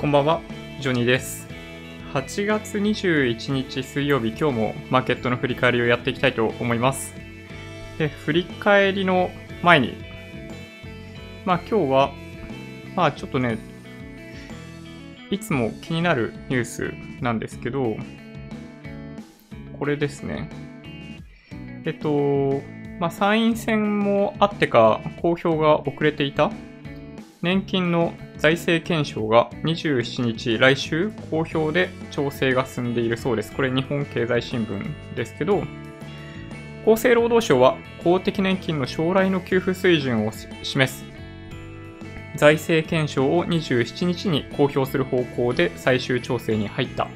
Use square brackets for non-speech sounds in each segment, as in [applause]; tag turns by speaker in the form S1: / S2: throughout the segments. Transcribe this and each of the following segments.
S1: こんばんは、ジョニーです。8月21日水曜日、今日もマーケットの振り返りをやっていきたいと思います。で、振り返りの前に、まあ今日は、まあちょっとね、いつも気になるニュースなんですけど、これですね。えっと、まあ参院選もあってか、公表が遅れていた年金の財政検証が27日、来週公表で調整が進んでいるそうです。これ日本経済新聞ですけど、厚生労働省は公的年金の将来の給付水準を示す財政検証を27日に公表する方向で最終調整に入った。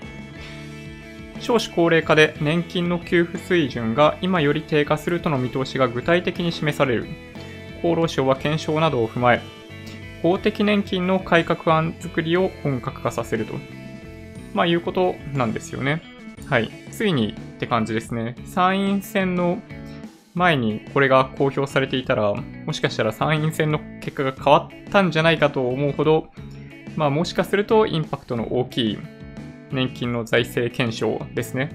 S1: 少子高齢化で年金の給付水準が今より低下するとの見通しが具体的に示される。厚労省は検証などを踏まえ、公的年金の改革案作りを本格化させると。まあいうことなんですよね。はい。ついにって感じですね。参院選の前にこれが公表されていたら、もしかしたら参院選の結果が変わったんじゃないかと思うほど、まあもしかするとインパクトの大きい年金の財政検証ですね。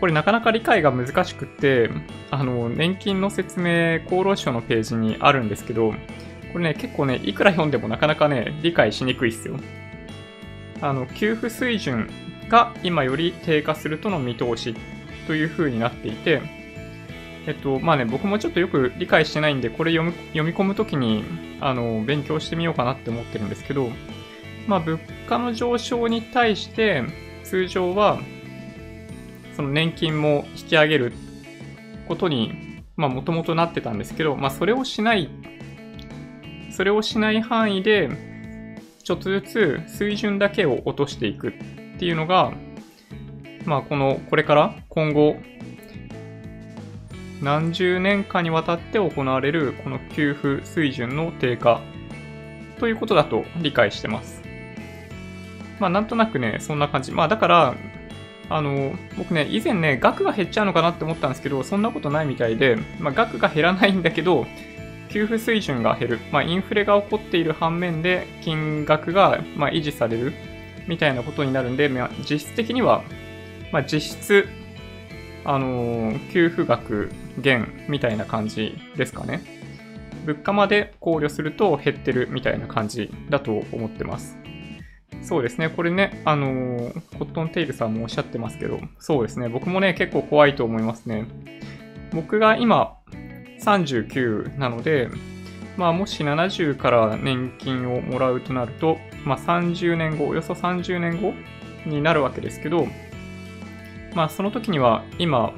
S1: これなかなか理解が難しくって、あの、年金の説明、厚労省のページにあるんですけど、これね、結構ね、いくら読んでもなかなかね、理解しにくいっすよ。あの、給付水準が今より低下するとの見通しという風になっていて、えっと、まあね、僕もちょっとよく理解してないんで、これ読み読み込むときに、あの、勉強してみようかなって思ってるんですけど、まあ、物価の上昇に対して、通常は、その年金も引き上げることに、まあ、もともとなってたんですけど、まあ、それをしないそれをしない範囲で、ちょっとずつ水準だけを落としていくっていうのが、まあこの、これから今後、何十年間にわたって行われるこの給付水準の低下ということだと理解してます。まあなんとなくね、そんな感じ。まあだから、あの、僕ね、以前ね、額が減っちゃうのかなって思ったんですけど、そんなことないみたいで、まあ額が減らないんだけど、給付水準が減る、まあ、インフレが起こっている反面で金額がま維持されるみたいなことになるんで、まあ、実質的には、まあ、実質、あのー給付額減みたいな感じですかね。物価まで考慮すると減ってるみたいな感じだと思ってます。そうですね。これね、あのーコットンテイルさんもおっしゃってますけど、そうですね。僕もね、結構怖いと思いますね。僕が今、39なので、まあ、もし70から年金をもらうとなると、まあ、30年後、およそ30年後になるわけですけど、まあ、その時には今、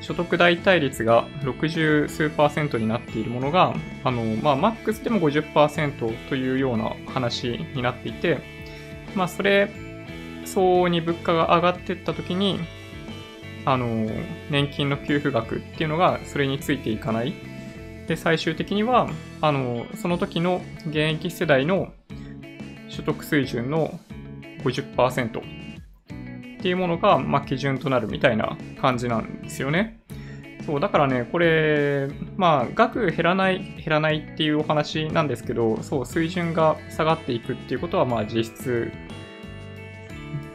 S1: 所得代替率が60数パーセントになっているものが、あの、まあ、マックスでも50%というような話になっていて、まあ、それ相応に物価が上がっていった時に、あの、年金の給付額っていうのがそれについていかない。で、最終的には、あの、その時の現役世代の所得水準の50%っていうものが、まあ、基準となるみたいな感じなんですよね。そう、だからね、これ、まあ、額減らない、減らないっていうお話なんですけど、そう、水準が下がっていくっていうことは、まあ、実質、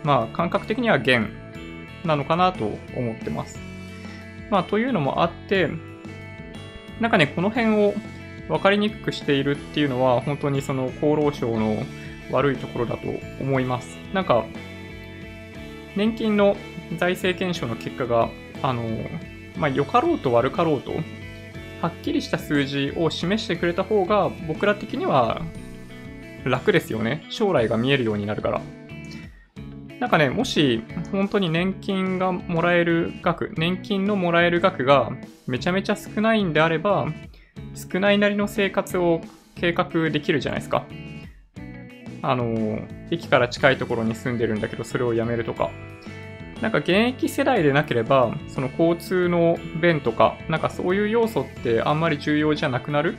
S1: まあ、感覚的には減なのかなと思ってます。まあ、というのもあって、なんかね、この辺を分かりにくくしているっていうのは、本当にその厚労省の悪いところだと思います。なんか、年金の財政検証の結果が、あの、まあ、良かろうと悪かろうと、はっきりした数字を示してくれた方が、僕ら的には楽ですよね。将来が見えるようになるから。なんかね、もし本当に年金がもらえる額、年金のもらえる額がめちゃめちゃ少ないんであれば、少ないなりの生活を計画できるじゃないですか。あの、駅から近いところに住んでるんだけど、それをやめるとか。なんか現役世代でなければ、その交通の便とか、なんかそういう要素ってあんまり重要じゃなくなる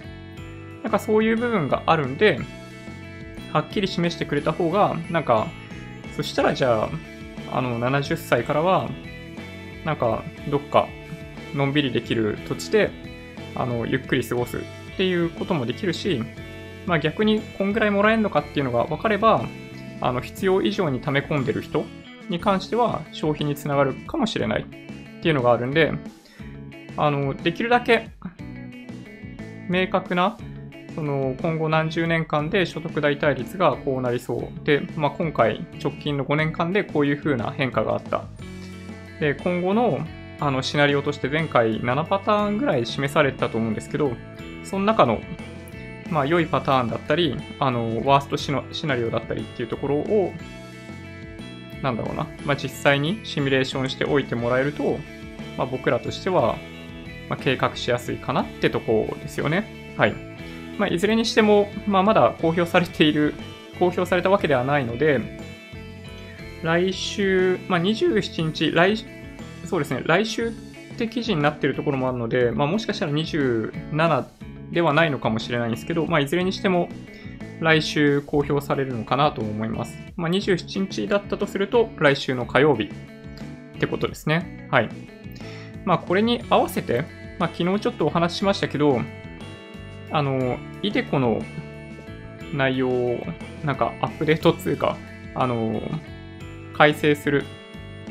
S1: なんかそういう部分があるんで、はっきり示してくれた方が、なんか、そしたらじゃあ、あの、70歳からは、なんか、どっか、のんびりできる土地で、あの、ゆっくり過ごすっていうこともできるし、まあ、逆にこんぐらいもらえるのかっていうのが分かれば、あの必要以上に溜め込んでる人に関しては消費につながるかもしれないっていうのがあるんで、あのできるだけ明確なその今後何十年間で所得代替率がこうなりそうで、まあ、今回直近の5年間でこういう風な変化があったで今後のあのシナリオとして前回7パターンぐらい示されたと思うんですけどその中のまあ良いパターンだったりあのワーストシナリオだったりっていうところをなんだろうな、まあ、実際にシミュレーションしておいてもらえると、まあ、僕らとしては、まあ計画しやすいかなってとこですよね。はい。まあ、いずれにしても、まあ、まだ公表されている、公表されたわけではないので、来週、まあ、27日、来、そうですね、来週って記事になっているところもあるので、まあ、もしかしたら27ではないのかもしれないんですけど、まあ、いずれにしても、来週公表されるのかなと思います。まあ、27日だったとすると、来週の火曜日ってことですね。はい。まあ、これに合わせて、まあ、昨日ちょっとお話ししましたけど、あの、イデコの内容を、なんかアップデートっていうか、あの、改正する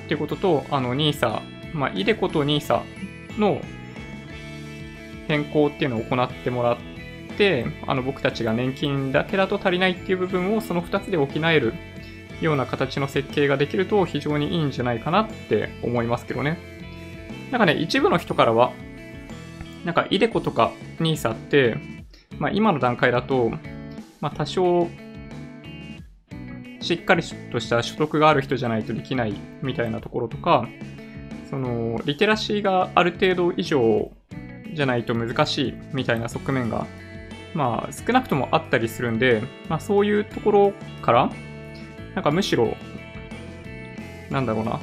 S1: ってことと、あの、NISA、まあ、イデコと NISA の変更っていうのを行ってもらって、あの、僕たちが年金だけだと足りないっていう部分をその2つで補えるような形の設計ができると非常にいいんじゃないかなって思いますけどね。なんかね、一部の人からは、なんか、イデコとか NISA って、まあ、今の段階だと、まあ、多少、しっかりとした所得がある人じゃないとできないみたいなところとか、その、リテラシーがある程度以上じゃないと難しいみたいな側面が、まあ、少なくともあったりするんで、まあ、そういうところから、なんかむしろ、なんだろうな、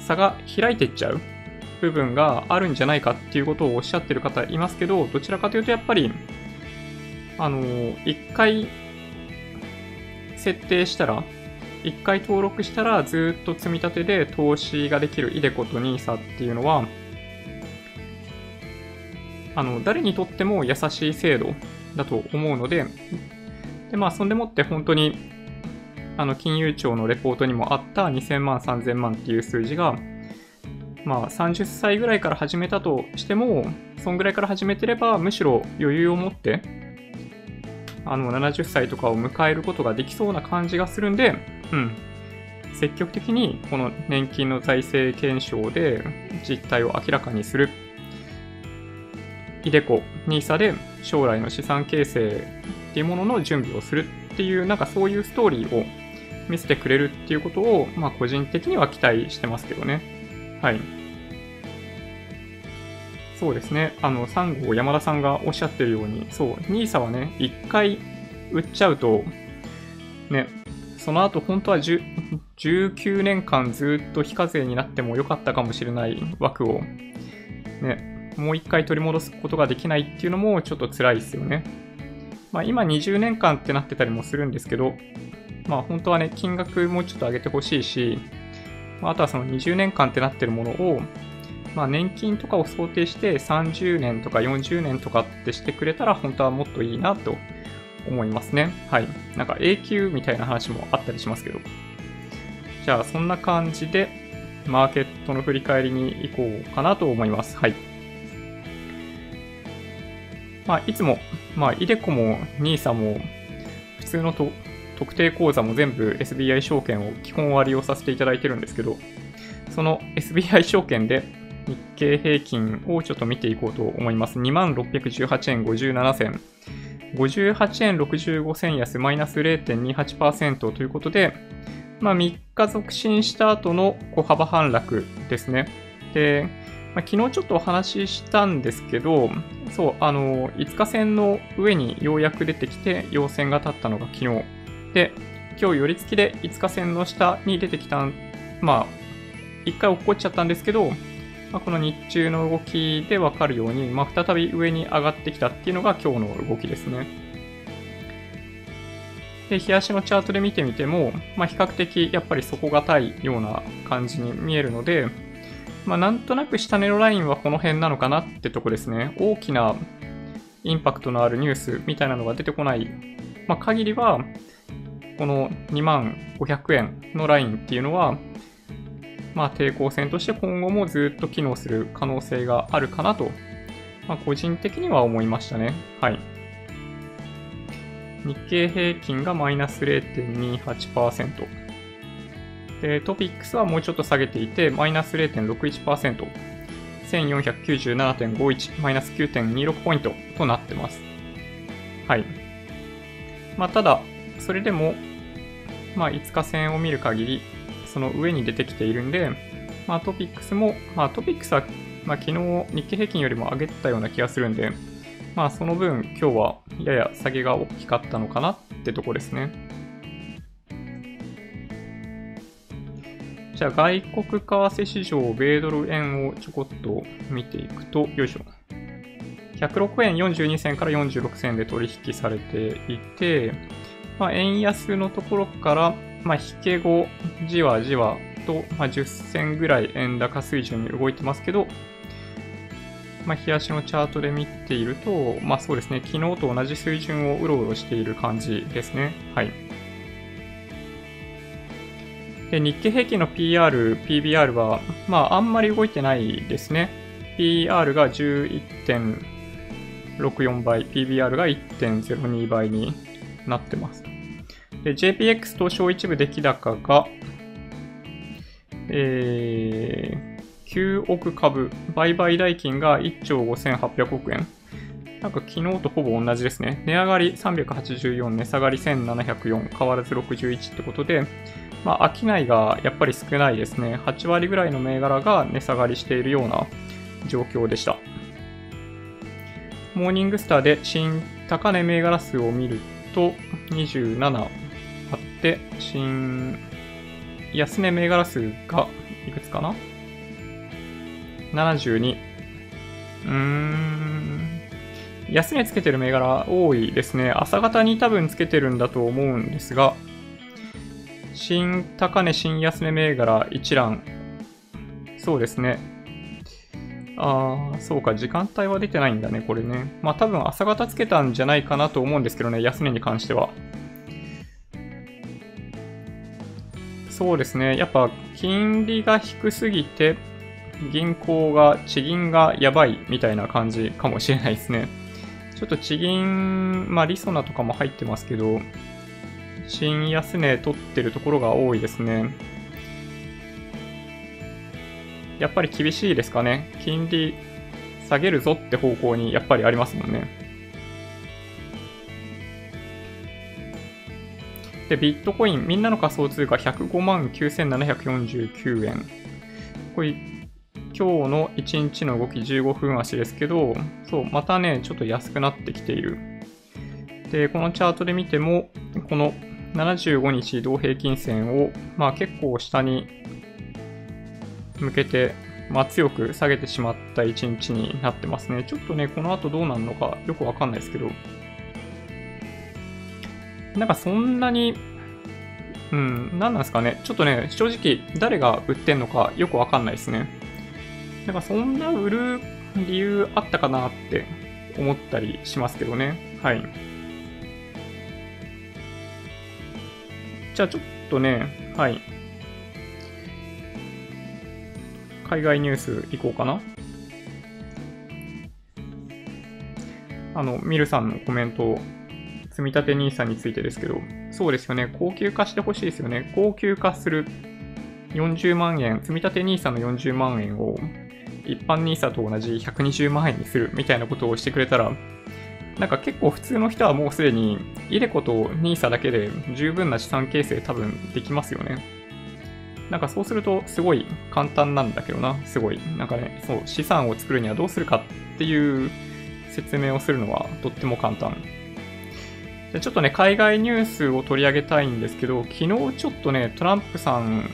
S1: 差が開いていっちゃう部分があるんじゃないかっていうことをおっしゃってる方いますけど、どちらかというとやっぱり、あの、一回設定したら、一回登録したらずっと積み立てで投資ができるイデコと NISA っていうのは、あの、誰にとっても優しい制度だと思うので、で、まあ、そんでもって本当に、あの、金融庁のレポートにもあった2000万、3000万っていう数字が、まあ、30歳ぐらいから始めたとしても、そんぐらいから始めてれば、むしろ余裕を持って、あの、70歳とかを迎えることができそうな感じがするんで、うん。積極的にこの年金の財政検証で実態を明らかにする。イデコ、NISA で将来の資産形成っていうものの準備をするっていう、なんかそういうストーリーを見せてくれるっていうことを、まあ個人的には期待してますけどね。はい。そうですね。あの、3号山田さんがおっしゃってるように、そう、NISA はね、1回売っちゃうと、ね、その後本当は19年間ずっと非課税になってもよかったかもしれない枠を、ね、もう1回取り戻すことができないっていうのもちょっと辛いですよね。まあ今20年間ってなってたりもするんですけど、まあ本当はね、金額もちょっと上げてほしいし、あとはその20年間ってなってるものを、まあ、年金とかを想定して30年とか40年とかってしてくれたら本当はもっといいなと思いますね。はい。なんか永久みたいな話もあったりしますけど。じゃあそんな感じでマーケットの振り返りに行こうかなと思います。はい。まあ、いつも、まあ、イデコも NISA も普通のと特定口座も全部 SBI 証券を基本割りをさせていただいてるんですけど、その SBI 証券で日経平均をちょっと見ていこうと思います。2618円57銭。58円65銭安マイナス0.28%ということで、まあ、3日続伸した後の小幅反落ですね。で、まあ、昨日ちょっとお話ししたんですけど、そう、あの、5日線の上にようやく出てきて、陽線が立ったのが昨日。で、今日寄り付きで5日線の下に出てきた、まあ、一回落っこっちゃったんですけど、まあ、この日中の動きでわかるように、まあ、再び上に上がってきたっていうのが今日の動きですね。で、日足のチャートで見てみても、まあ、比較的やっぱり底堅いような感じに見えるので、まあ、なんとなく下値のラインはこの辺なのかなってとこですね。大きなインパクトのあるニュースみたいなのが出てこない、まあ、限りは、この2万500円のラインっていうのは、まあ、抵抗線として今後もずっと機能する可能性があるかなと、まあ、個人的には思いましたね。はい。日経平均がマイナス0.28%。で、トピックスはもうちょっと下げていて、マイナス0.61%。1497.51、マイナス9.26ポイントとなってます。はい。まあ、ただ、それでも、まあ、5日線を見る限り、その上に出てきているんで、まあ、トピックスも、まあ、トピックスは、まあ、昨日日経平均よりも上げてたような気がするんで、まあ、その分、今日はやや下げが大きかったのかなってとこですね。じゃあ、外国為替市場、米ドル円をちょこっと見ていくと、よいしょ。106円42銭から46銭で取引されていて、まあ、円安のところから、まあ、引け後、じわじわと、まあ、10銭ぐらい円高水準に動いてますけど、まあ、日足のチャートで見ていると、まあそうですね、昨日と同じ水準をうろうろしている感じですね。はい。で、日経平均の PR、PBR は、まああんまり動いてないですね。PR が11.64倍、PBR が1.02倍になってます。で、JPX 東証一部出来高が、えー、9億株、売買代金が1兆5800億円。なんか昨日とほぼ同じですね。値上がり384、値下がり1704、変わらず61ってことで、まあ、商いがやっぱり少ないですね。8割ぐらいの銘柄が値下がりしているような状況でした。モーニングスターで新高値銘柄数を見ると27、新、安値銘柄数がいくつかな ?72。うーん。安値つけてる銘柄多いですね。朝方に多分つけてるんだと思うんですが、新高値、新安値銘柄一覧。そうですね。ああ、そうか、時間帯は出てないんだね、これね。まあ多分朝方つけたんじゃないかなと思うんですけどね、安値に関しては。そうですね。やっぱ金利が低すぎて、銀行が、地銀がやばいみたいな感じかもしれないですね。ちょっと地銀、まあリソナとかも入ってますけど、新安値取ってるところが多いですね。やっぱり厳しいですかね。金利下げるぞって方向にやっぱりありますもんね。で、ビットコイン、みんなの仮想通貨105万9749円。これ、今日の1日の動き15分足ですけど、そう、またね、ちょっと安くなってきている。で、このチャートで見ても、この75日移動平均線を、まあ結構下に向けて、まあ強く下げてしまった1日になってますね。ちょっとね、この後どうなるのかよくわかんないですけど、なんかそんなに、うん、何なんですかね。ちょっとね、正直誰が売ってんのかよくわかんないですね。なんかそんな売る理由あったかなって思ったりしますけどね。はい。じゃあちょっとね、はい。海外ニュースいこうかな。あの、ミルさんのコメントを積立 NISA についてですけど、そうですよね、高級化してほしいですよね。高級化する40万円、積立 NISA の40万円を一般 NISA と同じ120万円にするみたいなことをしてくれたら、なんか結構普通の人はもうすでに、イデコと NISA だけで十分な資産形成多分できますよね。なんかそうするとすごい簡単なんだけどな、すごい。なんかね、そう、資産を作るにはどうするかっていう説明をするのはとっても簡単。でちょっとね、海外ニュースを取り上げたいんですけど、昨日ちょっとね、トランプさん、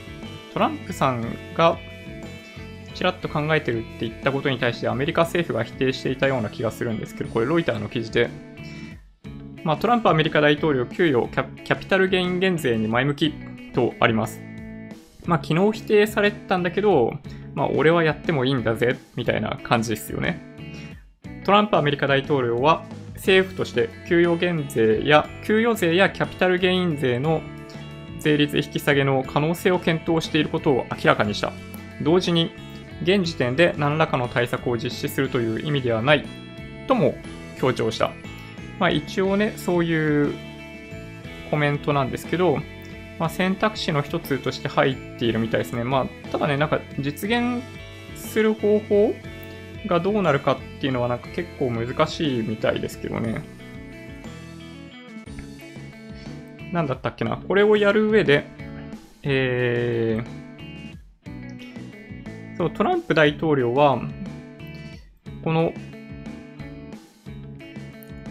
S1: トランプさんがちらっと考えてるって言ったことに対してアメリカ政府が否定していたような気がするんですけど、これロイターの記事で、まあ、トランプアメリカ大統領給与キャピタルゲイン減税に前向きとあります。まあ、昨日否定されたんだけど、まあ、俺はやってもいいんだぜ、みたいな感じですよね。トランプアメリカ大統領は政府として給与減税や給与税やキャピタルゲイン税の税率引き下げの可能性を検討していることを明らかにした。同時に、現時点で何らかの対策を実施するという意味ではないとも強調した。まあ一応ね、そういうコメントなんですけど、まあ、選択肢の一つとして入っているみたいですね。まあ、ただね、なんか実現する方法がどうなるかっていうのはなんか結構難しいみたいですけどね。なんだったっけな？これをやる上で、えー、そう、トランプ大統領は、この、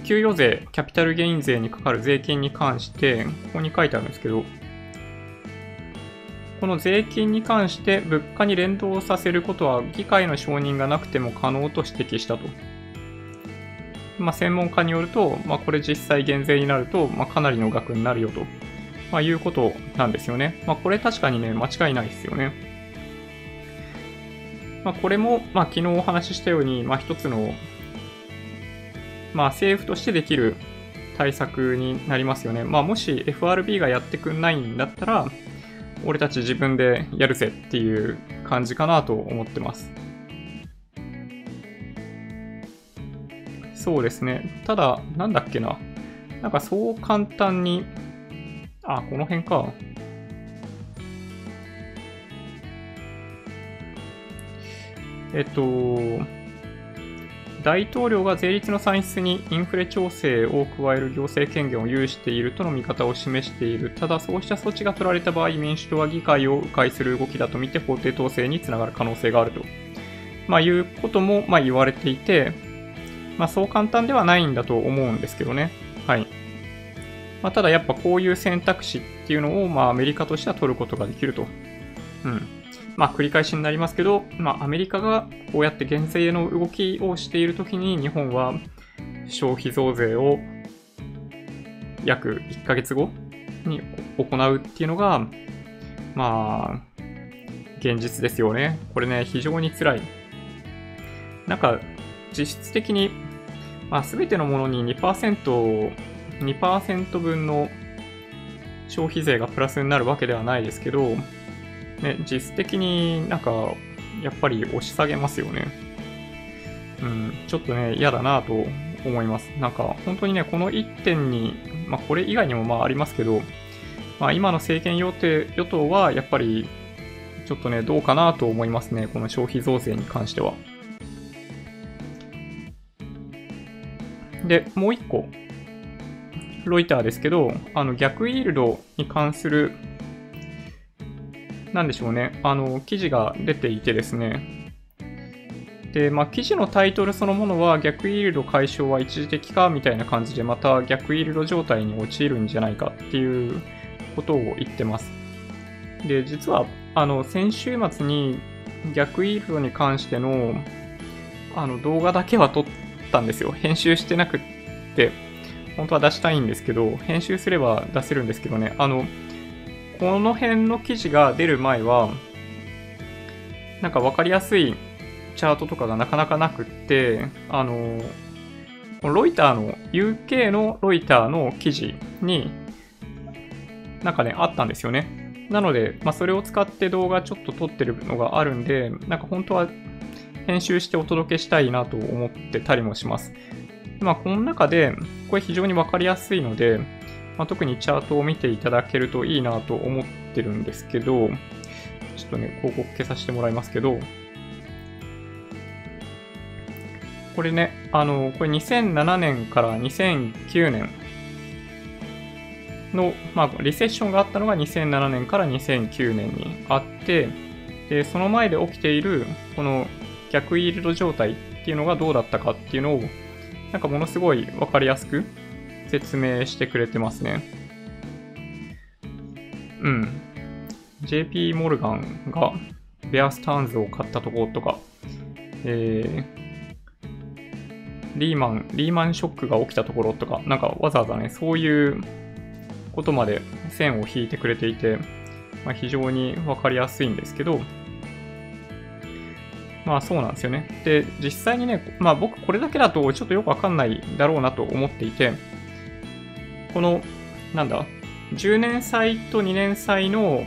S1: 給与税、キャピタルゲイン税にかかる税金に関して、ここに書いてあるんですけど、この税金に関して物価に連動させることは議会の承認がなくても可能と指摘したと。まあ、専門家によると、まあ、これ実際減税になると、まあ、かなりの額になるよと、ま、いうことなんですよね。ま、これ確かにね、間違いないですよね。ま、これも、ま、昨日お話ししたように、まあ、一つの、ま、政府としてできる対策になりますよね。ま、もし FRB がやってくんないんだったら、俺たち自分でやるぜっていう感じかなと思ってます。そうですね。ただ、なんだっけな。なんかそう簡単に、あ、この辺か。えっと、大統領が税率の算出にインフレ調整を加える行政権限を有しているとの見方を示している。ただ、そうした措置が取られた場合、民主党は議会を迂回する動きだと見て法廷統制につながる可能性があると、まあ、いうことも、まあ、言われていて、まあ、そう簡単ではないんだと思うんですけどね。はい。まあ、ただ、やっぱこういう選択肢っていうのを、まあ、アメリカとしては取ることができると。うん。まあ、繰り返しになりますけど、まあ、アメリカがこうやって減税の動きをしているときに、日本は消費増税を約1ヶ月後に行うっていうのが、まあ、現実ですよね。これね、非常に辛い。なんか、実質的に、まあ、全てのものに2%、2%分の消費税がプラスになるわけではないですけど、ね、実質的になんか、やっぱり押し下げますよね。うん、ちょっとね、嫌だなと思います。なんか、本当にね、この1点に、まあ、これ以外にもまあありますけど、まあ、今の政権与与党は、やっぱり、ちょっとね、どうかなと思いますね。この消費増税に関しては。で、もう一個、ロイターですけど、あの逆イールドに関するなんでしょうね、あの、記事が出ていてですね、で、まあ、記事のタイトルそのものは逆イールド解消は一時的かみたいな感じでまた逆イールド状態に陥るんじゃないかっていうことを言ってます。で、実は、あの、先週末に逆イールドに関してのあの動画だけは撮ったんですよ。編集してなくって、本当は出したいんですけど、編集すれば出せるんですけどね、あの、この辺の記事が出る前は、なんか分かりやすいチャートとかがなかなかなくって、あの、ロイターの、UK のロイターの記事に、なんかね、あったんですよね。なので、まあ、それを使って動画ちょっと撮ってるのがあるんで、なんか本当は編集してお届けしたいなと思ってたりもします。まあ、この中で、これ非常にわかりやすいので、まあ、特にチャートを見ていただけるといいなと思ってるんですけど、ちょっとね、広告消させてもらいますけど、これね、あの、これ2007年から2009年の、まあ、リセッションがあったのが2007年から2009年にあって、で、その前で起きている、この逆イールド状態っていうのがどうだったかっていうのを、なんかものすごいわかりやすく説明してくれてますね。うん。JP モルガンがベアスターンズを買ったところとか、えー、リーマン、リーマンショックが起きたところとか、なんかわざわざね、そういうことまで線を引いてくれていて、まあ、非常にわかりやすいんですけど、まあそうなんですよね。で、実際にね、まあ僕これだけだとちょっとよくわかんないだろうなと思っていて、この、なんだ、10年債と2年債の、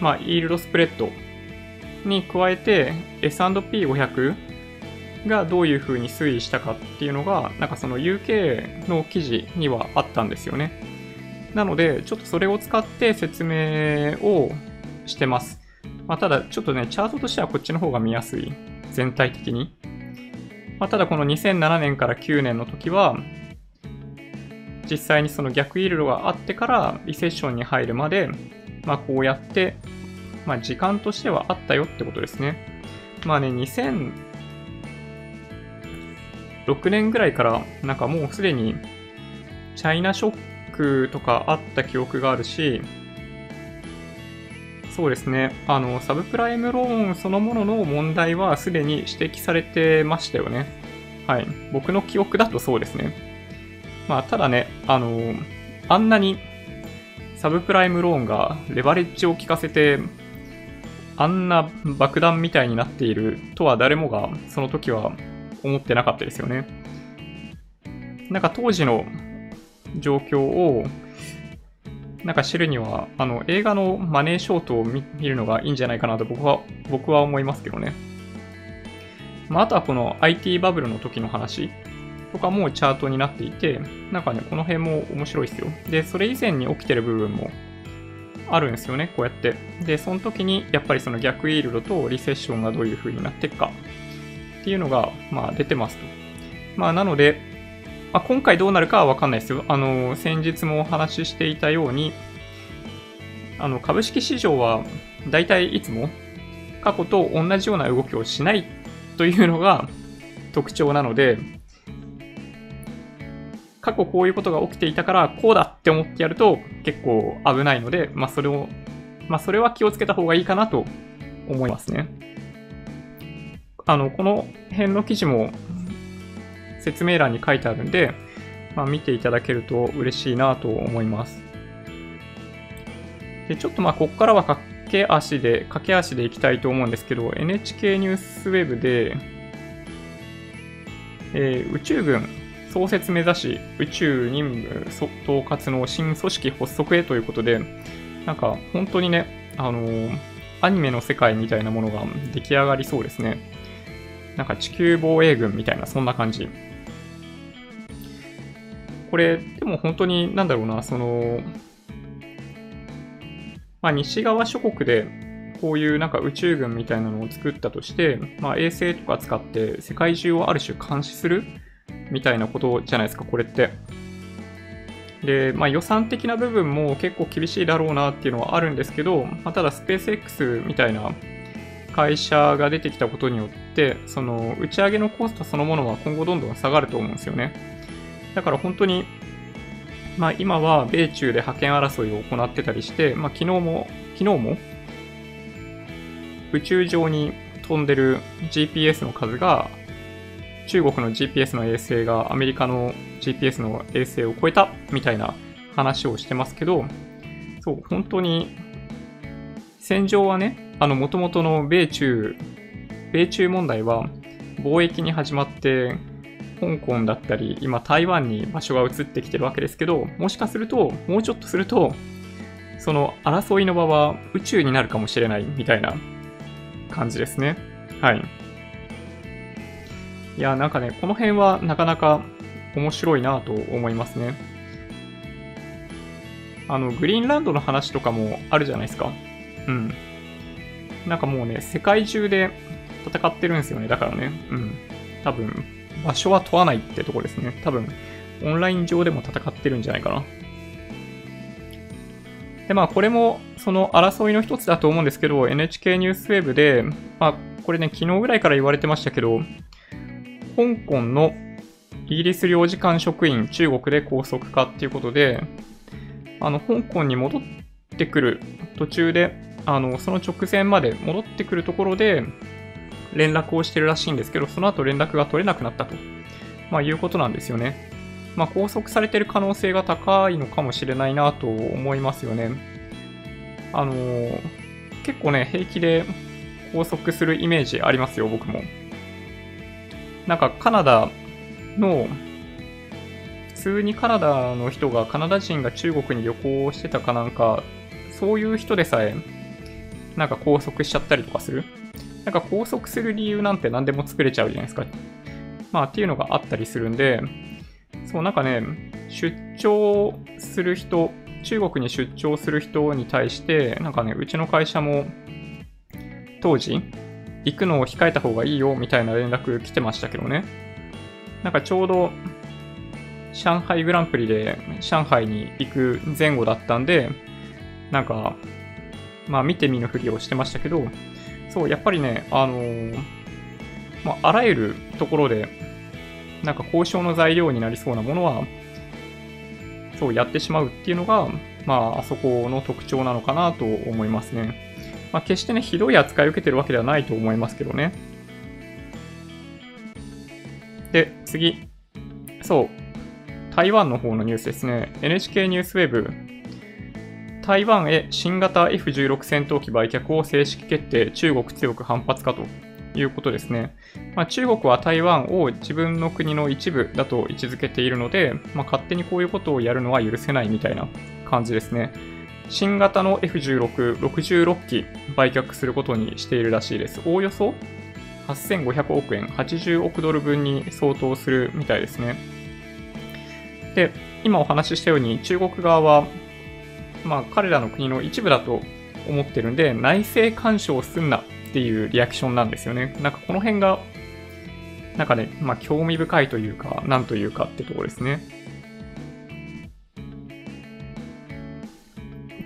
S1: まあ、イールドスプレッドに加えて S&P500 がどういう風に推移したかっていうのが、なんかその UK の記事にはあったんですよね。なので、ちょっとそれを使って説明をしてます。まあ、ただ、ちょっとね、チャートとしてはこっちの方が見やすい。全体的に。まあ、ただ、この2007年から9年の時は、実際にその逆イールドがあってからリセッションに入るまで、まあ、こうやって、まあ、時間としてはあったよってことですね。まあね、2006年ぐらいから、なんかもうすでに、チャイナショックとかあった記憶があるし、そうですね。あの、サブプライムローンそのものの問題はすでに指摘されてましたよね。はい。僕の記憶だとそうですね。まあ、ただね、あの、あんなにサブプライムローンがレバレッジを効かせて、あんな爆弾みたいになっているとは誰もがその時は思ってなかったですよね。なんか当時の状況をなんか知るには、あの、映画のマネーショートを見るのがいいんじゃないかなと僕は、僕は思いますけどね。まあ、あとはこの IT バブルの時の話とかもチャートになっていて、なんかね、この辺も面白いですよ。で、それ以前に起きてる部分もあるんですよね、こうやって。で、その時にやっぱりその逆イールドとリセッションがどういう風になっていくかっていうのが、まあ出てますと。まあなので、まあ、今回どうなるかはわかんないですよ。あの、先日もお話ししていたように、あの、株式市場は大体いつも過去と同じような動きをしないというのが特徴なので、過去こういうことが起きていたからこうだって思ってやると結構危ないので、まあそれを、まあそれは気をつけた方がいいかなと思いますね。あの、この辺の記事も説明欄に書いてあるんで、まあ、見ていただけると嬉しいなと思います。で、ちょっとまあ、ここからは駆け足で、駆け足でいきたいと思うんですけど、NHK ニュースウェブで、えー、宇宙軍創設目指し宇宙任務統括の新組織発足へということで、なんか本当にね、あのー、アニメの世界みたいなものが出来上がりそうですね。なんか地球防衛軍みたいな、そんな感じ。これ、でも本当に、なんだろうな、その、まあ、西側諸国で、こういうなんか宇宙軍みたいなのを作ったとして、まあ、衛星とか使って世界中をある種監視するみたいなことじゃないですか、これって。で、まあ、予算的な部分も結構厳しいだろうなっていうのはあるんですけど、まあ、ただスペース X みたいな会社が出てきたことによって、その打ち上げのコストそのものは今後どんどん下がると思うんですよね。だから本当に、まあ今は米中で覇権争いを行ってたりして、まあ昨日も、昨日も宇宙上に飛んでる GPS の数が中国の GPS の衛星がアメリカの GPS の衛星を超えたみたいな話をしてますけど、そう、本当に戦場はね、あの元々の米中、米中問題は貿易に始まって香港だったり、今台湾に場所が移ってきてるわけですけど、もしかすると、もうちょっとすると、その争いの場は宇宙になるかもしれないみたいな感じですね。はい。いや、なんかね、この辺はなかなか面白いなと思いますね。あの、グリーンランドの話とかもあるじゃないですか。うん。なんかもうね、世界中で戦ってるんですよね。だからね。うん。多分、場所は問わないってとこですね。多分、オンライン上でも戦ってるんじゃないかな。で、まあ、これも、その争いの一つだと思うんですけど、NHK ニュースウェブで、まあ、これね、昨日ぐらいから言われてましたけど、香港のイギリス領事館職員、中国で拘束かっていうことで、あの、香港に戻ってくる途中で、あの、その直前まで戻ってくるところで、連絡をしてるらしいんですけど、その後連絡が取れなくなったと、まあ、いうことなんですよね。まあ、拘束されてる可能性が高いのかもしれないなと思いますよね。あのー、結構ね、平気で拘束するイメージありますよ、僕も。なんかカナダの、普通にカナダの人が、カナダ人が中国に旅行してたかなんか、そういう人でさえ、なんか拘束しちゃったりとかする？なんか拘束する理由なんて何でも作れちゃうじゃないですか。まあっていうのがあったりするんで、そうなんかね、出張する人、中国に出張する人に対して、なんかね、うちの会社も当時、行くのを控えた方がいいよみたいな連絡来てましたけどね。なんかちょうど、上海グランプリで上海に行く前後だったんで、なんか、まあ見て見ぬふりをしてましたけど、そう、やっぱりね、あのー、まあ、あらゆるところで、なんか交渉の材料になりそうなものは、そうやってしまうっていうのが、まあ、あそこの特徴なのかなと思いますね。まあ、決してね、ひどい扱いを受けてるわけではないと思いますけどね。で、次。そう。台湾の方のニュースですね。NHK ニュースウェブ。台湾へ新型 F16 戦闘機売却を正式決定、中国強く反発かということですね。まあ、中国は台湾を自分の国の一部だと位置づけているので、まあ、勝手にこういうことをやるのは許せないみたいな感じですね。新型の F16、66機売却することにしているらしいです。おおよそ8500億円、80億ドル分に相当するみたいですね。で、今お話ししたように中国側は、まあ彼らの国の一部だと思ってるんで、内政干渉すんなっていうリアクションなんですよね。なんかこの辺が、なんかね、まあ興味深いというか、なんというかってところですね。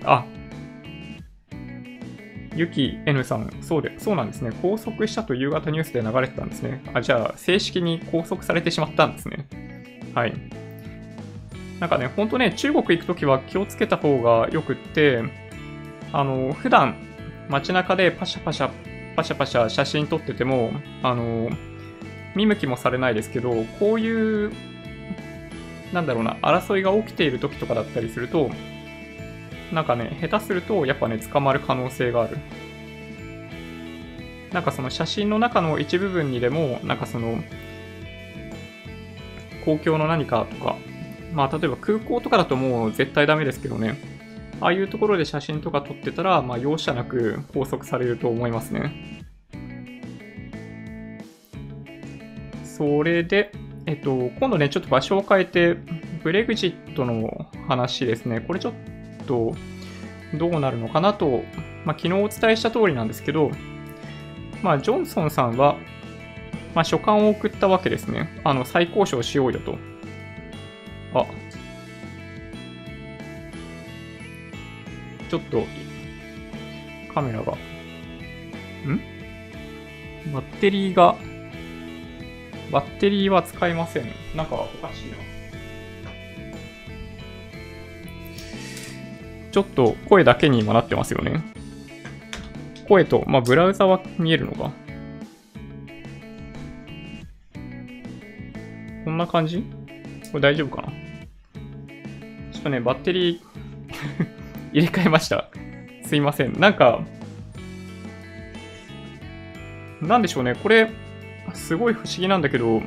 S1: あ、ゆき N さん、そうで、そうなんですね。拘束したと夕方ニュースで流れてたんですね。あ、じゃあ、正式に拘束されてしまったんですね。はい。なんかね、ほんとね、中国行くときは気をつけた方がよくって、あの、普段、街中でパシャパシャ、パシャパシャ写真撮ってても、あの、見向きもされないですけど、こういう、なんだろうな、争いが起きている時とかだったりすると、なんかね、下手するとやっぱね、捕まる可能性がある。なんかその写真の中の一部分にでも、なんかその、公共の何かとか、まあ例えば空港とかだともう絶対ダメですけどね、ああいうところで写真とか撮ってたら、まあ容赦なく拘束されると思いますね。それで、えっと、今度ね、ちょっと場所を変えて、ブレグジットの話ですね。これちょっと、どうなるのかなと、まあ、昨日お伝えした通りなんですけど、まあ、ジョンソンさんは、まあ、書簡を送ったわけですね。あの、再交渉しようよと。あ。ちょっと、カメラが。ん？バッテリーが、バッテリーは使えません。なんかおかしいな。ちょっと声だけに今なってますよね。声と、まあ、ブラウザは見えるのか。こんな感じ？これ大丈夫かな？ちょっとね、バッテリー [laughs] 入れ替えました。すいません。なんか、なんでしょうね。これ、すごい不思議なんだけど、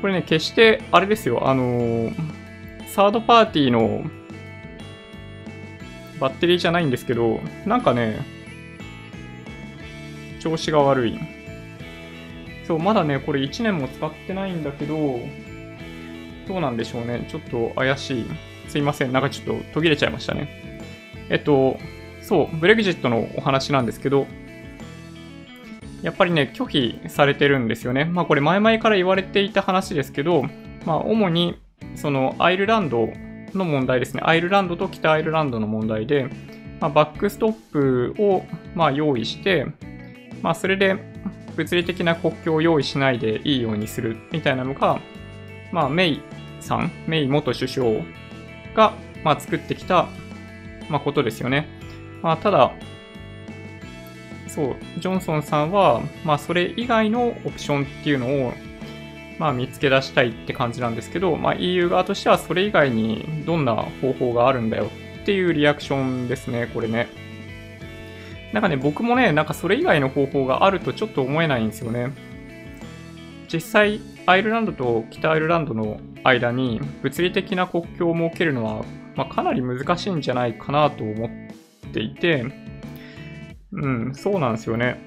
S1: これね、決して、あれですよ。あのサードパーティーのバッテリーじゃないんですけど、なんかね、調子が悪い。そう、まだね、これ1年も使ってないんだけど、どうなんでしょうね。ちょっと怪しい。すいません。なんかちょっと途切れちゃいましたね。えっと、そう、ブレグジットのお話なんですけど、やっぱりね、拒否されてるんですよね。まあこれ前々から言われていた話ですけど、まあ主に、そのアイルランドの問題ですね。アイルランドと北アイルランドの問題で、まあ、バックストップをま用意して、まあ、それで物理的な国境を用意しないでいいようにするみたいなのが、まあ、メイさん、メイ元首相が、ま、作ってきた、ま、ことですよね。まあ、ただ、そう、ジョンソンさんは、まあ、それ以外のオプションっていうのを、まあ、見つけ出したいって感じなんですけど、まあ、EU 側としてはそれ以外にどんな方法があるんだよっていうリアクションですね、これね。なんかね、僕もね、なんかそれ以外の方法があるとちょっと思えないんですよね。実際、アイルランドと北アイルランドの間に物理的な国境を設けるのは、まあ、かなり難しいんじゃないかなと思っていて、うん、そうなんですよね。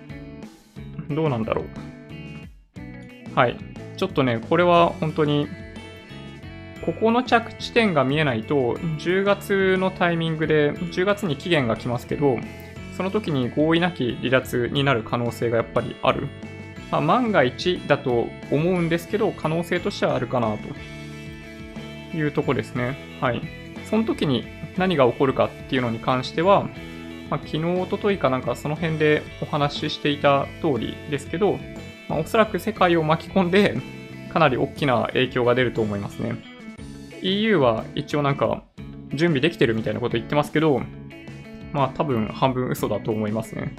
S1: どうなんだろう。はい。ちょっとね、これは本当に、ここの着地点が見えないと、10月のタイミングで、10月に期限が来ますけど、その時に合意なき離脱になる可能性がやっぱりある。まあ、万が一だと思うんですけど、可能性としてはあるかなというとこですね。はい。その時に何が起こるかっていうのに関しては、まあ、昨日、おとといかなんかその辺でお話ししていた通りですけど、まあ、おそらく世界を巻き込んで、かなり大きな影響が出ると思いますね。EU は一応なんか準備できてるみたいなこと言ってますけど、まあ多分半分嘘だと思いますね。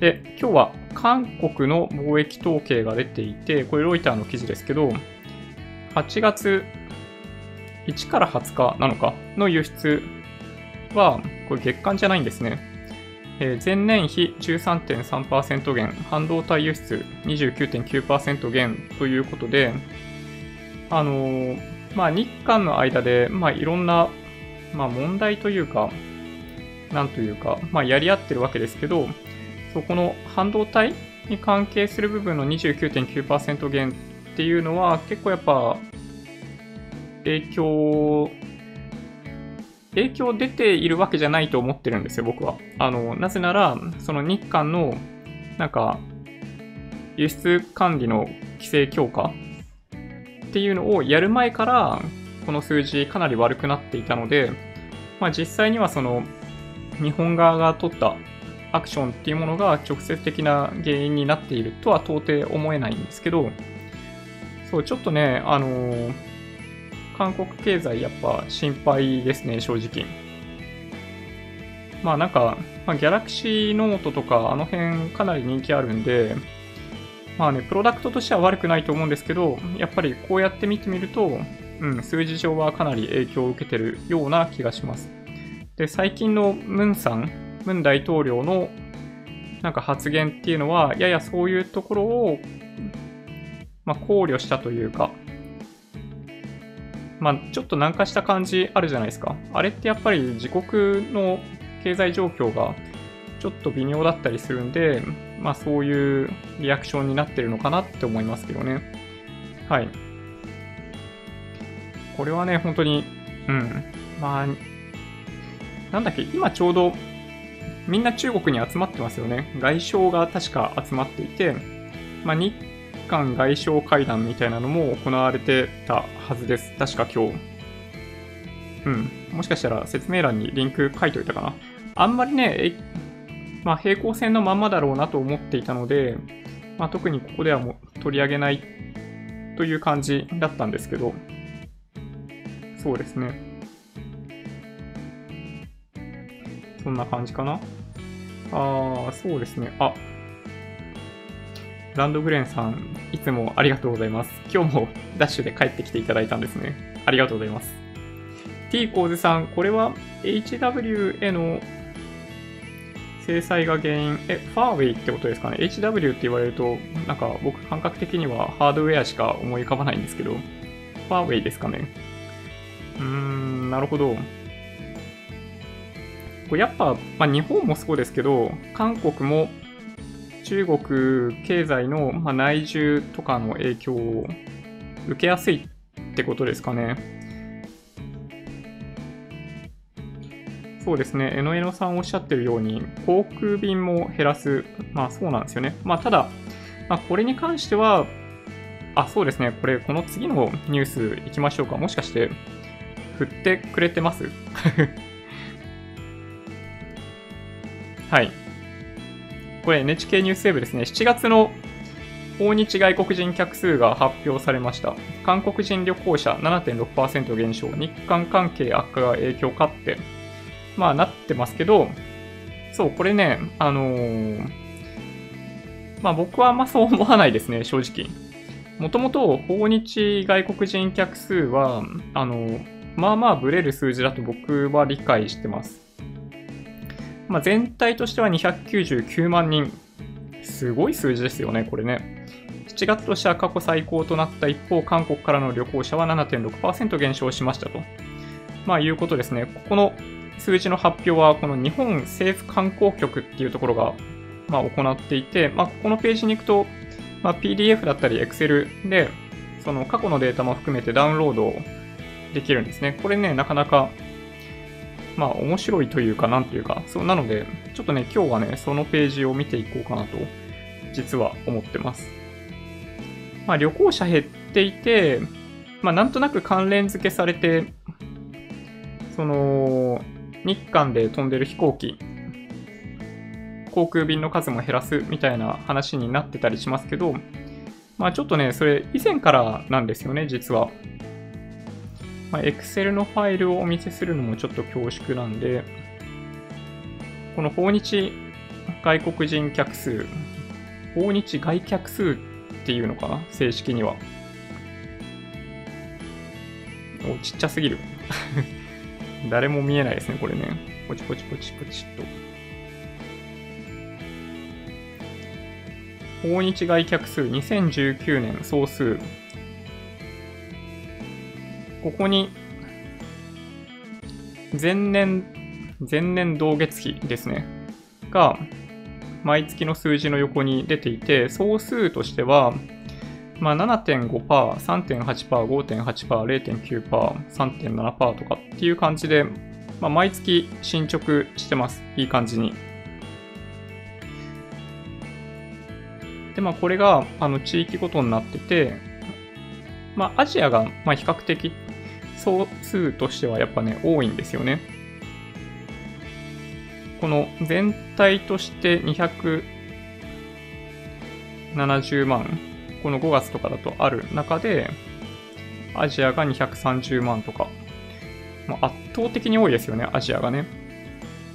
S1: で、今日は韓国の貿易統計が出ていて、これロイターの記事ですけど、8月1から20日なのかの輸出は、これ月間じゃないんですね。え、前年比13.3%減、半導体輸出29.9%減ということで、あのーまあ、日韓の間で、まあ、いろんな、まあ、問題というか、なんというか、まあ、やり合ってるわけですけど、そこの半導体に関係する部分の29.9%減っていうのは、結構やっぱ、影響、影響出ているわけじゃないと思ってるんですよ、僕は。あの、なぜなら、その日韓の、なんか、輸出管理の規制強化っていうのをやる前から、この数字かなり悪くなっていたので、まあ、実際にはその、日本側が取ったアクションっていうものが直接的な原因になっているとは到底思えないんですけど、そう、ちょっとね、あのー、韓国経済やっぱ心配ですね、正直。まあなんか、まあ、ギャラクシーノートとかあの辺かなり人気あるんで、まあね、プロダクトとしては悪くないと思うんですけど、やっぱりこうやって見てみると、うん、数字上はかなり影響を受けてるような気がします。で、最近のムンさん、ムン大統領のなんか発言っていうのは、ややそういうところを、まあ、考慮したというか、まあ、ちょっと軟化した感じあるじゃないですか。あれってやっぱり自国の経済状況がちょっと微妙だったりするんで、まあそういうリアクションになってるのかなって思いますけどね。はい。これはね、本当に、うん。まあ、なんだっけ、今ちょうどみんな中国に集まってますよね。外相が確か集まっていて、まあ、日韓外相会談みたいなのも行われてたはずです。確か今日。うん。もしかしたら説明欄にリンク書いといたかな。あんまりね、まあ、平行線のまんまだろうなと思っていたので、まあ、特にここではもう取り上げないという感じだったんですけど、そうですね。そんな感じかな。ああ、そうですね。あ、ランドグレンさん、いつもありがとうございます。今日も [laughs] ダッシュで帰ってきていただいたんですね。ありがとうございます。T コーズさん、これは HW への制裁が原因、え、ファーウェイってことですかね ?HW って言われると、なんか僕感覚的にはハードウェアしか思い浮かばないんですけど、ファーウェイですかね？うーん、なるほど。これやっぱ、まあ、日本もそうですけど、韓国も中国経済の、まあ、内需とかの影響を受けやすいってことですかね。そうですね、えのえのさんおっしゃってるように、航空便も減らす。まあそうなんですよね。まあただ、まあ、これに関しては、あ、そうですね、これ、この次のニュース行きましょうか。もしかして、振ってくれてます？[laughs] はい。これ NHK ニュースウェブですね。7月の訪日外国人客数が発表されました。韓国人旅行者7.6%減少。日韓関係悪化が影響かってまあなってますけど、そう、これね、あのー、まあ僕はあんまそう思わないですね、正直。もともと訪日外国人客数は、あの、まあまあブレる数字だと僕は理解してます。まあ、全体としては299万人。すごい数字ですよね、これね。7月としては過去最高となった一方、韓国からの旅行者は7.6%減少しましたと。まあ、いうことですね。ここの数字の発表は、この日本政府観光局っていうところが、ま、行っていて、まあ、このページに行くと、まあ、PDF だったり Excel で、その過去のデータも含めてダウンロードできるんですね。これね、なかなか、まあ面白いというか、なんというか、そうなので、ちょっとね、今日はね、そのページを見ていこうかなと、実は思ってます。まあ旅行者減っていて、まあなんとなく関連付けされて、その、日韓で飛んでる飛行機、航空便の数も減らすみたいな話になってたりしますけど、まあちょっとね、それ以前からなんですよね、実は。まあ、Excel のファイルをお見せするのもちょっと恐縮なんで、この訪日外国人客数、訪日外客数っていうのかな？正式には。お、ちっちゃすぎる。[laughs] 誰も見えないですね、これね。ポチポチポチポチっと。訪日外客数2019年総数。ここに、前年、前年同月比ですね。が、毎月の数字の横に出ていて、総数としては、まあ、7.5%、3.8%、5.8%、0.9%、3.7%とかっていう感じで、まあ、毎月進捗してます。いい感じに。で、まあ、これが、あの、地域ごとになってて、まあ、アジアが、まあ、比較的総数としてはやっぱね、多いんですよね。この全体として270万、この5月とかだとある中で、アジアが230万とか、まあ、圧倒的に多いですよね、アジアがね。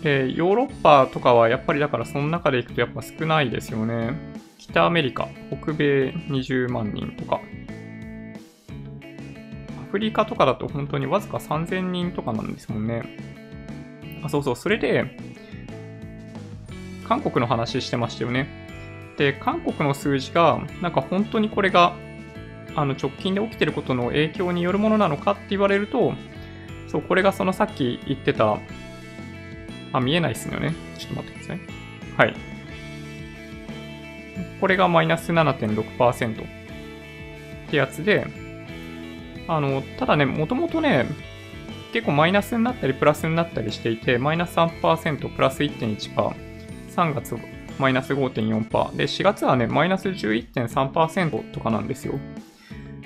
S1: で、ヨーロッパとかはやっぱりだからその中でいくとやっぱ少ないですよね。北アメリカ、北米20万人とか、フリカとかだと本当にわずか3000人とかなんですもんね。あ、そうそう、それで、韓国の話してましたよね。で、韓国の数字が、なんか本当にこれが、あの直近で起きてることの影響によるものなのかって言われると、そう、これがそのさっき言ってた、あ、見えないっすよね。ちょっと待ってください。はい。これがマイナス7.6%ってやつで、あの、ただね、もともとね、結構マイナスになったりプラスになったりしていて、マイナス3%、プラス1.1%、3月マイナス5.4%、で、4月はね、マイナス11.3%とかなんですよ。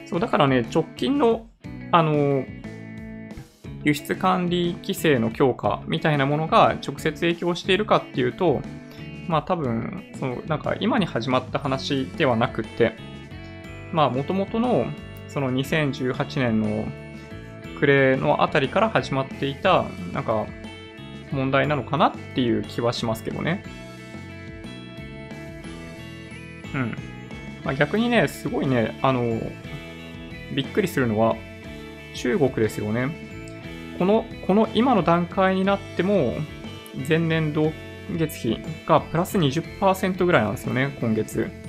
S1: そう、だからね、直近の、あの、輸出管理規制の強化みたいなものが直接影響しているかっていうと、まあ多分、そのなんか今に始まった話ではなくて、まあ元々のその2018年の暮れのあたりから始まっていた、なんか問題なのかなっていう気はしますけどね。うん。まあ、逆にね、すごいね、あの、びっくりするのは中国ですよね。この、この今の段階になっても、前年同月比がプラス20%ぐらいなんですよね、今月。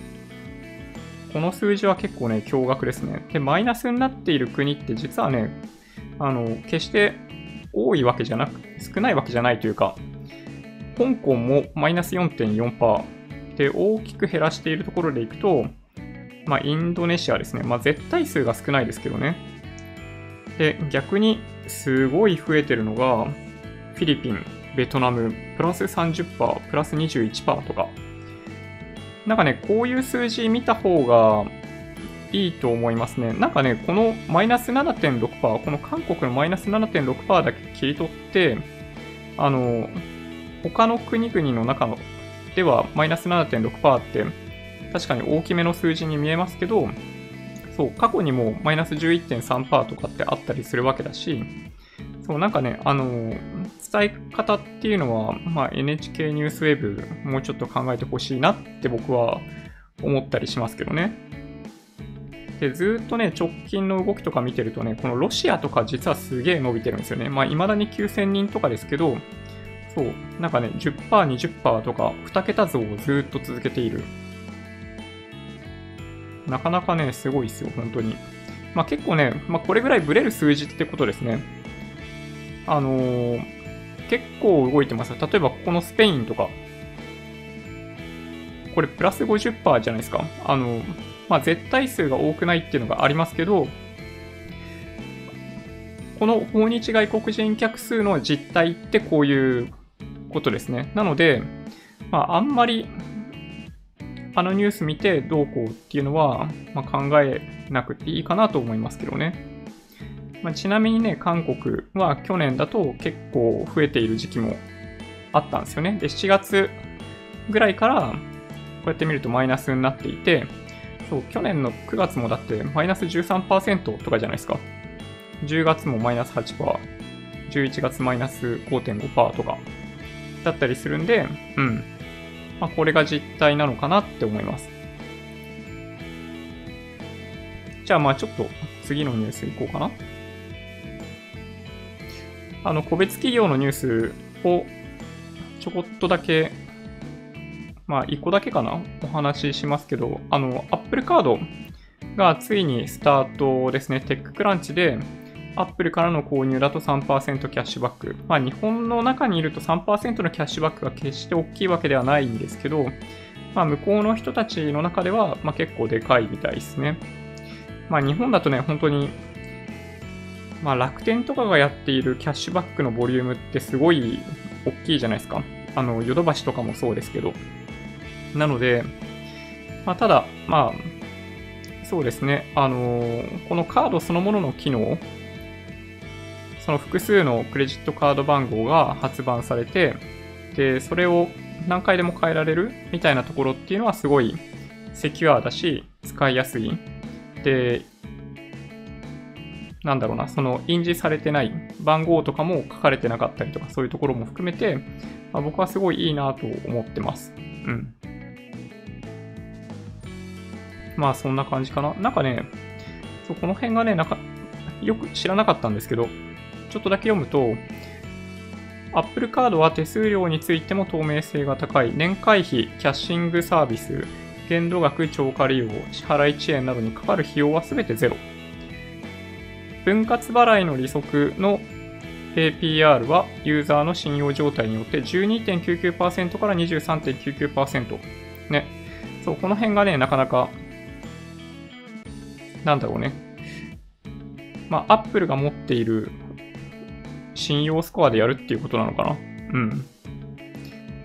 S1: この数字は結構ね、驚愕ですね。で、マイナスになっている国って実はね、あの、決して多いわけじゃなく、少ないわけじゃないというか、香港もマイナス4.4%で大きく減らしているところでいくと、まあ、インドネシアですね。まあ、絶対数が少ないですけどね。で、逆にすごい増えてるのが、フィリピン、ベトナム、プラス30%、プラス21%とか。なんかね、こういう数字見た方がいいと思いますね。なんかね、このマイナス7.6%、この韓国のマイナス7.6%だけ切り取って、あの、他の国々の中ではマイナス7.6%って確かに大きめの数字に見えますけど、そう、過去にもマイナス11.3%とかってあったりするわけだし、そう、なんかね、あの、伝え方っていうのは、まあ、NHK ニュースウェブ、もうちょっと考えてほしいなって僕は思ったりしますけどね。で、ずっとね、直近の動きとか見てるとね、このロシアとか実はすげえ伸びてるんですよね。まあ、未だに9000人とかですけど、そう、なんかね、10%、20%とか、2桁増をずっと続けている。なかなかね、すごいっすよ、本当に。まあ結構ね、まあこれぐらいブレる数字ってことですね。あのー、結構動いてます。例えばここのスペインとか、これプラス50%じゃないですか。あの、まあ絶対数が多くないっていうのがありますけど、この訪日外国人客数の実態ってこういうことですね。なので、まあ、あんまりあのニュース見てどうこうっていうのは、まあ、考えなくていいかなと思いますけどね。まあ、ちなみにね、韓国は去年だと結構増えている時期もあったんですよね。で、7月ぐらいからこうやって見るとマイナスになっていて、そう、去年の9月もだってマイナス13%とかじゃないですか。10月もマイナス8%、11月マイナス5.5%とかだったりするんで、うん。まあ、これが実態なのかなって思います。じゃあまあちょっと次のニュースいこうかな。あの、個別企業のニュースをちょこっとだけ、まあ一個だけかなお話ししますけど、あの、Apple Card がついにスタートですね。テッククランチで、アップルからの購入だと3%キャッシュバック。まあ、日本の中にいると3%のキャッシュバックが決して大きいわけではないんですけど、まあ、向こうの人たちの中では、まあ、結構でかいみたいですね。まあ、日本だとね、本当に、まあ、楽天とかがやっているキャッシュバックのボリュームってすごい大きいじゃないですか。あの、ヨドバシとかもそうですけど。なので、まあ、ただ、まあ、そうですね、あのー、このカードそのものの機能その複数のクレジットカード番号が発売されて、で、それを何回でも変えられるみたいなところっていうのはすごいセキュアだし、使いやすい。で、なんだろうな、その印字されてない番号とかも書かれてなかったりとか、そういうところも含めて、まあ、僕はすごいいいなと思ってます。うん。まあそんな感じかな。なんかね、そうこの辺がね、なんかよく知らなかったんですけど、ちょっとだけ読むと、Apple Card は手数料についても透明性が高い年会費、キャッシングサービス、限度額超過利用、支払い遅延などにかかる費用はすべてゼロ。分割払いの利息の APR はユーザーの信用状態によって12.99%から23.99%。ね。そう、この辺がね、なかなか、なんだろうね。まあ、Apple が持っている信用スコアでやるっていうことなのかな。うん。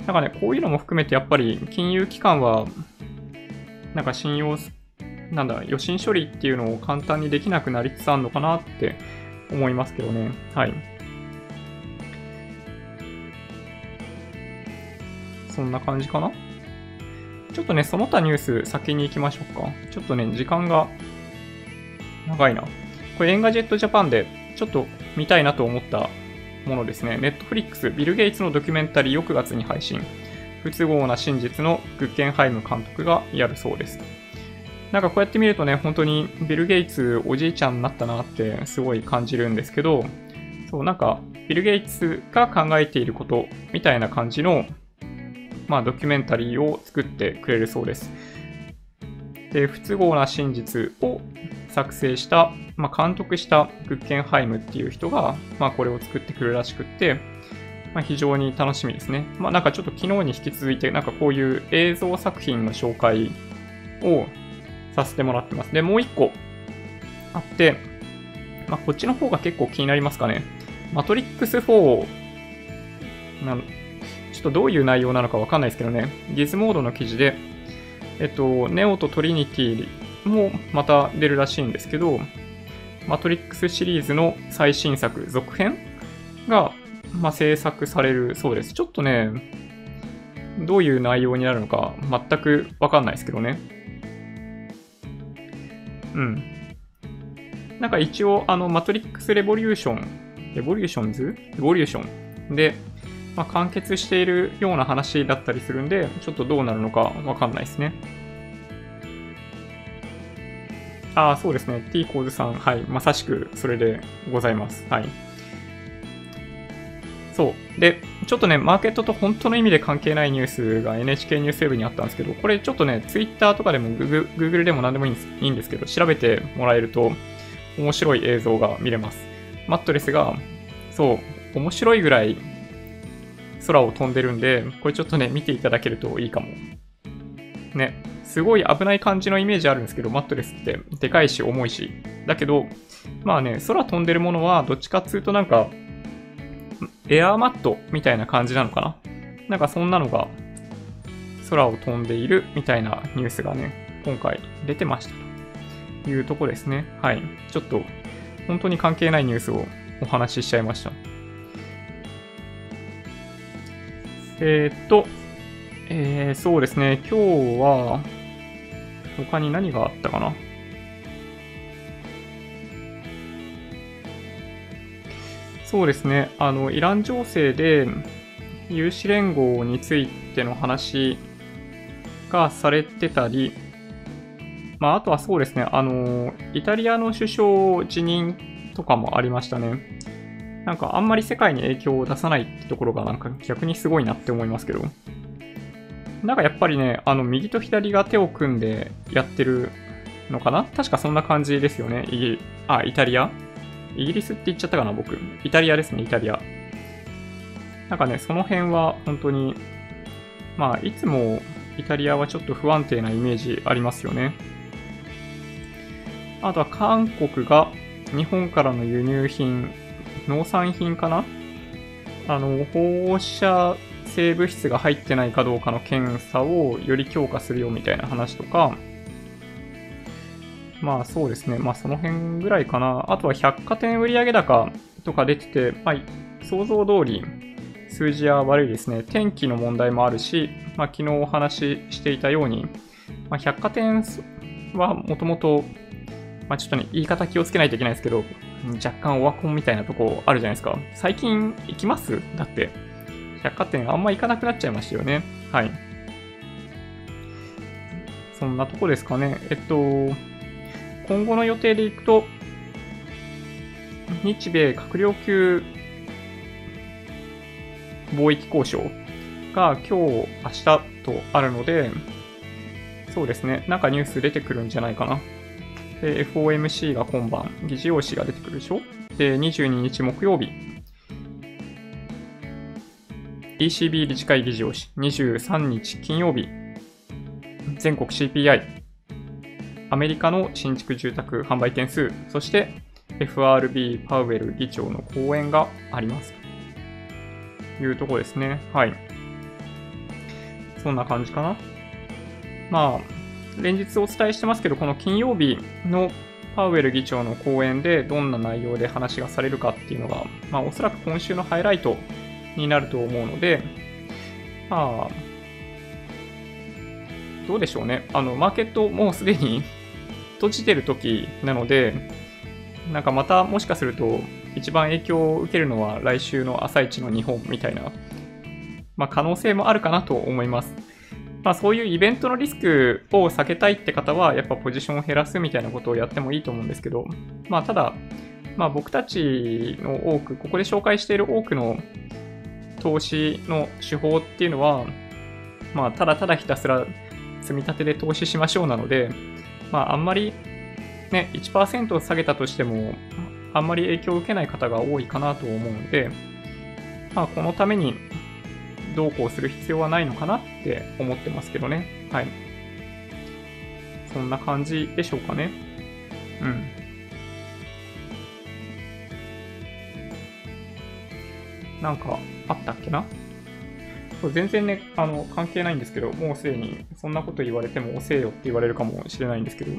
S1: なんかね、こういうのも含めてやっぱり金融機関は、なんか信用、なんだ、予診処理っていうのを簡単にできなくなりつつあるのかなって思いますけどね。はい。そんな感じかな？ちょっとね、その他ニュース先に行きましょうか。ちょっとね、時間が長いな。これエンガジェットジャパンでちょっと見たいなと思ったものですね。ネットフリックス、ビル・ゲイツのドキュメンタリーを9月に配信。不都合な真実のグッケンハイム監督がやるそうです。なんかこうやって見るとね、本当にビル・ゲイツおじいちゃんになったなってすごい感じるんですけど、そうなんかビル・ゲイツが考えていることみたいな感じの、まあ、ドキュメンタリーを作ってくれるそうです。で、不都合な真実を作成した、まあ、監督したグッケンハイムっていう人が、まあ、これを作ってくるらしくって、まあ、非常に楽しみですね。まあ、なんかちょっと昨日に引き続いて、なんかこういう映像作品の紹介をさせてもらってます。で、もう一個あって、まあ、こっちの方が結構気になりますかね。マトリックス4なちょっとどういう内容なのかわかんないですけどね。ギズモードの記事で、えっと、ネオとトリニティもまた出るらしいんですけど、マトリックスシリーズの最新作、続編が、まあ、制作されるそうです。ちょっとね、どういう内容になるのか全くわかんないですけどね。うん。なんか一応、あの、マトリックスレボリューション、レボリューションズ？レボリューションで、まあ、完結しているような話だったりするんで、ちょっとどうなるのかわかんないですね。ああ、そうですね。T コーズさん、はい。まさしくそれでございます。はい。そう。で、ちょっとね、マーケットと本当の意味で関係ないニュースが NHK ニュースウェブにあったんですけど、これちょっとね、Twitter とかでも Google でも何でもいいんですいいんですけど、調べてもらえると面白い映像が見れます。マットレスが、そう、面白いぐらい空を飛んでるんで、これちょっとね、見ていただけるといいかも。ね、すごい危ない感じのイメージあるんですけど、マットレスってでかいし重いし。だけど、まあね、空飛んでるものはどっちかっつうとなんか、エアーマットみたいな感じなのかな？なんかそんなのが空を飛んでいるみたいなニュースがね、今回出てましたというとこですね。はい。ちょっと本当に関係ないニュースをお話ししちゃいました。えー、っと、えー、そうですね、今日は他に何があったかな？そうですね。あの、イラン情勢で、有志連合についての話がされてたり、まあ、あとはそうですね、あの、イタリアの首相辞任とかもありましたね。なんかあんまり世界に影響を出さないってところがなんか逆にすごいなって思いますけど。なんかやっぱりね、あの、右と左が手を組んでやってるのかな？確かそんな感じですよね。イあ、イタリア？イギリスって言っちゃったかな、僕。イタリアですね、イタリア。なんかね、その辺は本当に、まあ、いつもイタリアはちょっと不安定なイメージありますよね。あとは韓国が日本からの輸入品、農産品かな？あの、放射性物質が入ってないかどうかの検査をより強化するよみたいな話とか、まあそうですね。まあその辺ぐらいかな。あとは百貨店売上高とか出てて、まあ想像通り数字は悪いですね。天気の問題もあるし、まあ昨日お話ししていたように、まあ、百貨店はもともと、まあちょっとね、言い方気をつけないといけないですけど、若干オワコンみたいなとこあるじゃないですか。最近行きます？だって。百貨店あんま行かなくなっちゃいましたよね。はい。そんなとこですかね。えっと、今後の予定でいくと、日米閣僚級貿易交渉が今日、明日とあるので、そうですね、なんかニュース出てくるんじゃないかな。で、FOMC が今晩、議事要旨が出てくるでしょ。で、22日木曜日、ECB 理事会議事要旨、23日金曜日、全国 CPI、アメリカの新築住宅販売件数、そして FRB パウエル議長の講演があります。というところですね。はい。そんな感じかな。まあ、連日お伝えしてますけど、この金曜日のパウエル議長の講演でどんな内容で話がされるかっていうのが、まあおそらく今週のハイライトになると思うので、まあ、どうでしょうね。あの、マーケットもうすでに閉じてる時なので、なんかまたもしかすると一番影響を受けるのは来週の朝一の日本みたいな、まあ、可能性もあるかなと思います。まあそういうイベントのリスクを避けたいって方はやっぱポジションを減らすみたいなことをやってもいいと思うんですけど、まあただ、まあ僕たちの多く、ここで紹介している多くの投資の手法っていうのは、まあただただひたすら積み立てで投資しましょうなので、まあ、あんまり、ね、1%下げたとしても、あんまり影響を受けない方が多いかなと思うので、まあ、このためにどうこうする必要はないのかなって思ってますけどね。はい。そんな感じでしょうかね。うん。なんかあったっけな？そう全然ね、あの、関係ないんですけど、もうすでにそんなこと言われても遅えよって言われるかもしれないんですけど、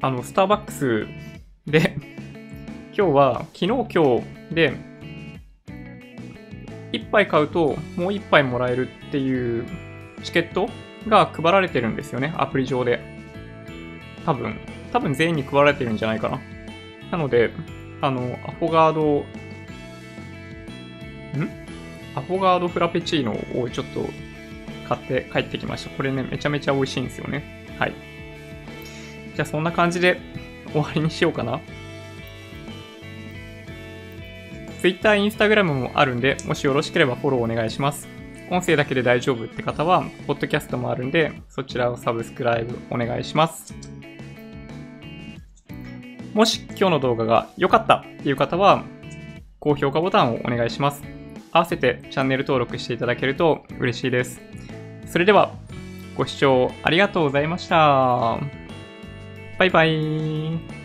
S1: あの、スターバックスで [laughs] 今日は、昨日今日で、1杯買うともう1杯もらえるっていうチケットが配られてるんですよね、アプリ上で。多分、多分全員に配られてるんじゃないかな。なので、あの、アフォガードアフォガードフラペチーノをちょっと買って帰ってきました。これね、めちゃめちゃ美味しいんですよね。はい。じゃあそんな感じで終わりにしようかな。Twitter、Instagram もあるんで、もしよろしければフォローお願いします。音声だけで大丈夫って方は、ポッドキャストもあるんで、そちらをサブスクライブお願いします。もし今日の動画が良かったっていう方は、高評価ボタンをお願いします。合わせてチャンネル登録していただけると嬉しいです。それでは、ご視聴ありがとうございました。バイバイ。